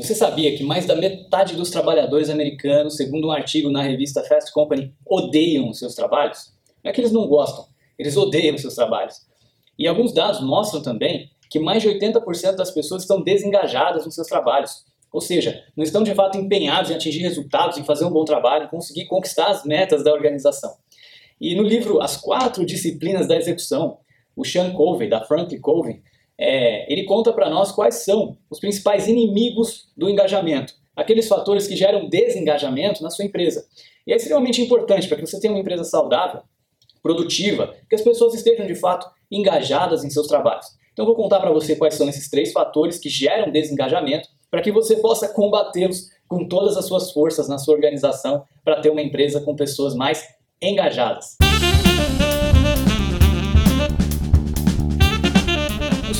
Você sabia que mais da metade dos trabalhadores americanos, segundo um artigo na revista Fast Company, odeiam seus trabalhos? Não é que eles não gostam, eles odeiam seus trabalhos. E alguns dados mostram também que mais de 80% das pessoas estão desengajadas nos seus trabalhos. Ou seja, não estão de fato empenhados em atingir resultados, em fazer um bom trabalho, em conseguir conquistar as metas da organização. E no livro As Quatro Disciplinas da Execução, o Sean Covey, da Franklin Covey, é, ele conta para nós quais são os principais inimigos do engajamento, aqueles fatores que geram desengajamento na sua empresa. E é extremamente importante para que você tenha uma empresa saudável, produtiva, que as pessoas estejam de fato engajadas em seus trabalhos. Então vou contar para você quais são esses três fatores que geram desengajamento para que você possa combatê-los com todas as suas forças na sua organização para ter uma empresa com pessoas mais engajadas.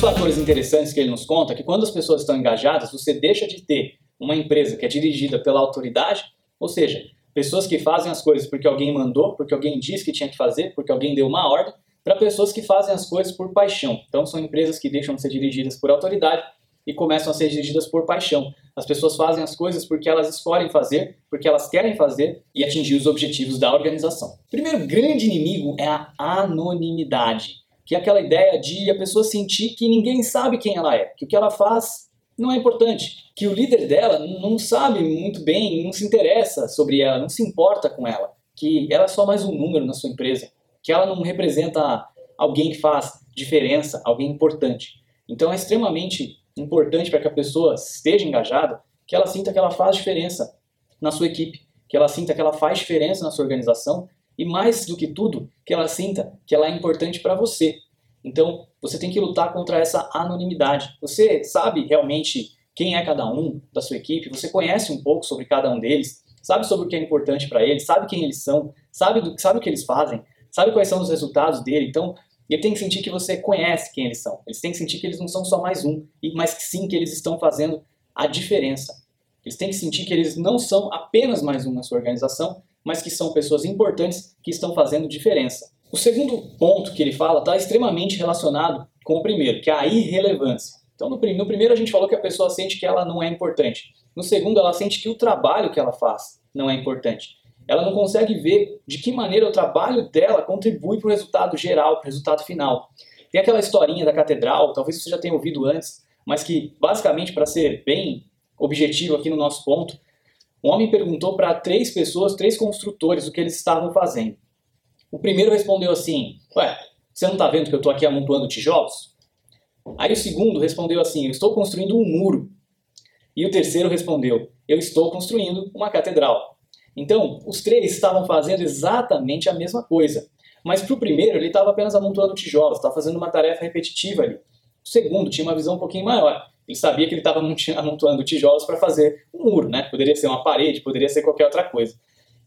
Fatores interessantes que ele nos conta é que quando as pessoas estão engajadas, você deixa de ter uma empresa que é dirigida pela autoridade, ou seja, pessoas que fazem as coisas porque alguém mandou, porque alguém disse que tinha que fazer, porque alguém deu uma ordem, para pessoas que fazem as coisas por paixão. Então são empresas que deixam de ser dirigidas por autoridade e começam a ser dirigidas por paixão. As pessoas fazem as coisas porque elas escolhem fazer, porque elas querem fazer e atingir os objetivos da organização. O primeiro grande inimigo é a anonimidade, que é aquela ideia de a pessoa sentir que ninguém sabe quem ela é, que o que ela faz não é importante, que o líder dela não sabe muito bem, não se interessa sobre ela, não se importa com ela, que ela é só mais um número na sua empresa, que ela não representa alguém que faz diferença, alguém importante. Então é extremamente importante para que a pessoa esteja engajada, que ela sinta que ela faz diferença na sua equipe, que ela sinta que ela faz diferença na sua organização e mais do que tudo, que ela sinta que ela é importante para você. Então, você tem que lutar contra essa anonimidade. Você sabe realmente quem é cada um da sua equipe, você conhece um pouco sobre cada um deles, sabe sobre o que é importante para eles, sabe quem eles são, sabe, do, sabe o que eles fazem, sabe quais são os resultados dele. Então, ele tem que sentir que você conhece quem eles são. Eles têm que sentir que eles não são só mais um, mas que sim que eles estão fazendo a diferença. Eles têm que sentir que eles não são apenas mais um na sua organização, mas que são pessoas importantes que estão fazendo diferença. O segundo ponto que ele fala está extremamente relacionado com o primeiro, que é a irrelevância. Então, no, no primeiro a gente falou que a pessoa sente que ela não é importante. No segundo, ela sente que o trabalho que ela faz não é importante ela não consegue ver de que maneira o trabalho dela contribui para o resultado geral, para o resultado final. Tem aquela historinha da catedral, talvez você já tenha ouvido antes, mas que, basicamente, para ser bem objetivo aqui no nosso ponto, um homem perguntou para três pessoas, três construtores, o que eles estavam fazendo. O primeiro respondeu assim: Ué, você não está vendo que eu estou aqui amontoando tijolos? Aí o segundo respondeu assim: Eu estou construindo um muro. E o terceiro respondeu: Eu estou construindo uma catedral. Então, os três estavam fazendo exatamente a mesma coisa. Mas para o primeiro, ele estava apenas amontoando tijolos, estava fazendo uma tarefa repetitiva ali. O segundo tinha uma visão um pouquinho maior. Ele sabia que ele estava amontoando tijolos para fazer um muro, né? Poderia ser uma parede, poderia ser qualquer outra coisa.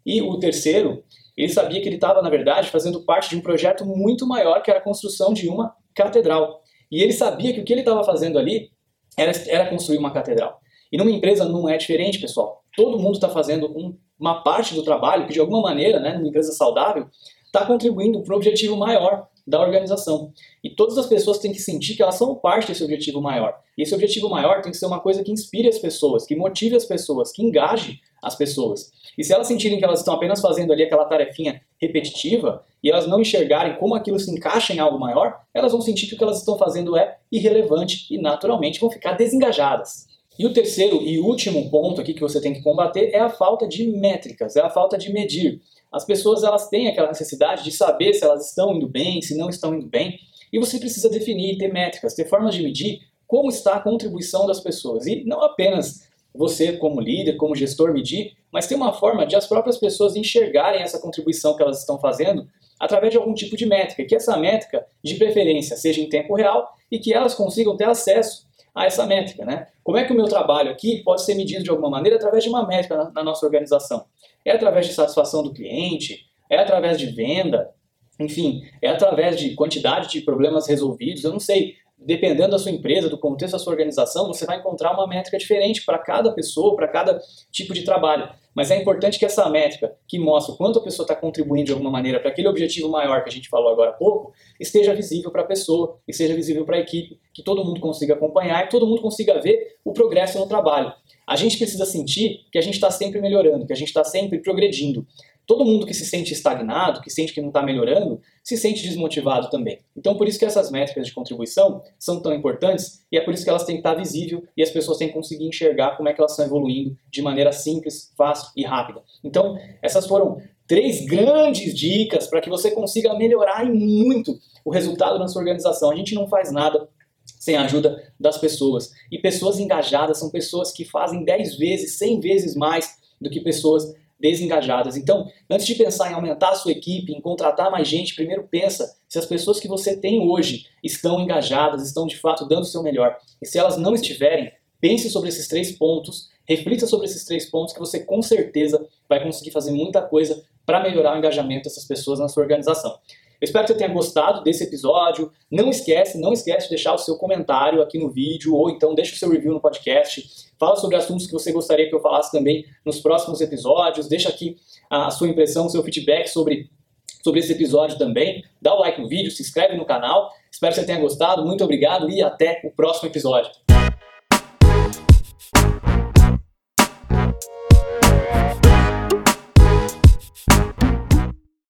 E o terceiro, ele sabia que ele estava, na verdade, fazendo parte de um projeto muito maior, que era a construção de uma catedral. E ele sabia que o que ele estava fazendo ali era, era construir uma catedral. E numa empresa não é diferente, pessoal. Todo mundo está fazendo um uma parte do trabalho que, de alguma maneira, né, numa empresa saudável, está contribuindo para o objetivo maior da organização. E todas as pessoas têm que sentir que elas são parte desse objetivo maior. E esse objetivo maior tem que ser uma coisa que inspire as pessoas, que motive as pessoas, que engaje as pessoas. E se elas sentirem que elas estão apenas fazendo ali aquela tarefinha repetitiva e elas não enxergarem como aquilo se encaixa em algo maior, elas vão sentir que o que elas estão fazendo é irrelevante e naturalmente vão ficar desengajadas. E o terceiro e último ponto aqui que você tem que combater é a falta de métricas, é a falta de medir. As pessoas elas têm aquela necessidade de saber se elas estão indo bem, se não estão indo bem, e você precisa definir, ter métricas, ter formas de medir como está a contribuição das pessoas. E não apenas você como líder, como gestor medir, mas ter uma forma de as próprias pessoas enxergarem essa contribuição que elas estão fazendo através de algum tipo de métrica, que essa métrica, de preferência, seja em tempo real e que elas consigam ter acesso a essa métrica. Né? Como é que o meu trabalho aqui pode ser medido de alguma maneira através de uma métrica na, na nossa organização? É através de satisfação do cliente? É através de venda? Enfim, é através de quantidade de problemas resolvidos? Eu não sei. Dependendo da sua empresa, do contexto da sua organização, você vai encontrar uma métrica diferente para cada pessoa, para cada tipo de trabalho. Mas é importante que essa métrica, que mostra o quanto a pessoa está contribuindo de alguma maneira para aquele objetivo maior que a gente falou agora há pouco, esteja visível para a pessoa, esteja visível para a equipe, que todo mundo consiga acompanhar e todo mundo consiga ver o progresso no trabalho. A gente precisa sentir que a gente está sempre melhorando, que a gente está sempre progredindo. Todo mundo que se sente estagnado, que sente que não está melhorando, se sente desmotivado também. Então, por isso que essas métricas de contribuição são tão importantes e é por isso que elas têm que estar visível e as pessoas têm que conseguir enxergar como é que elas estão evoluindo de maneira simples, fácil e rápida. Então, essas foram três grandes dicas para que você consiga melhorar muito o resultado na sua organização. A gente não faz nada sem a ajuda das pessoas. E pessoas engajadas são pessoas que fazem 10 vezes, 100 vezes mais do que pessoas desengajadas. Então, antes de pensar em aumentar a sua equipe, em contratar mais gente, primeiro pensa se as pessoas que você tem hoje estão engajadas, estão de fato dando o seu melhor. E se elas não estiverem, pense sobre esses três pontos, reflita sobre esses três pontos que você com certeza vai conseguir fazer muita coisa para melhorar o engajamento dessas pessoas na sua organização. Eu espero que você tenha gostado desse episódio. Não esquece, não esquece de deixar o seu comentário aqui no vídeo ou então deixa o seu review no podcast. Fala sobre assuntos que você gostaria que eu falasse também nos próximos episódios. Deixa aqui a sua impressão, o seu feedback sobre, sobre esse episódio também. Dá o like no vídeo, se inscreve no canal. Espero que você tenha gostado. Muito obrigado e até o próximo episódio.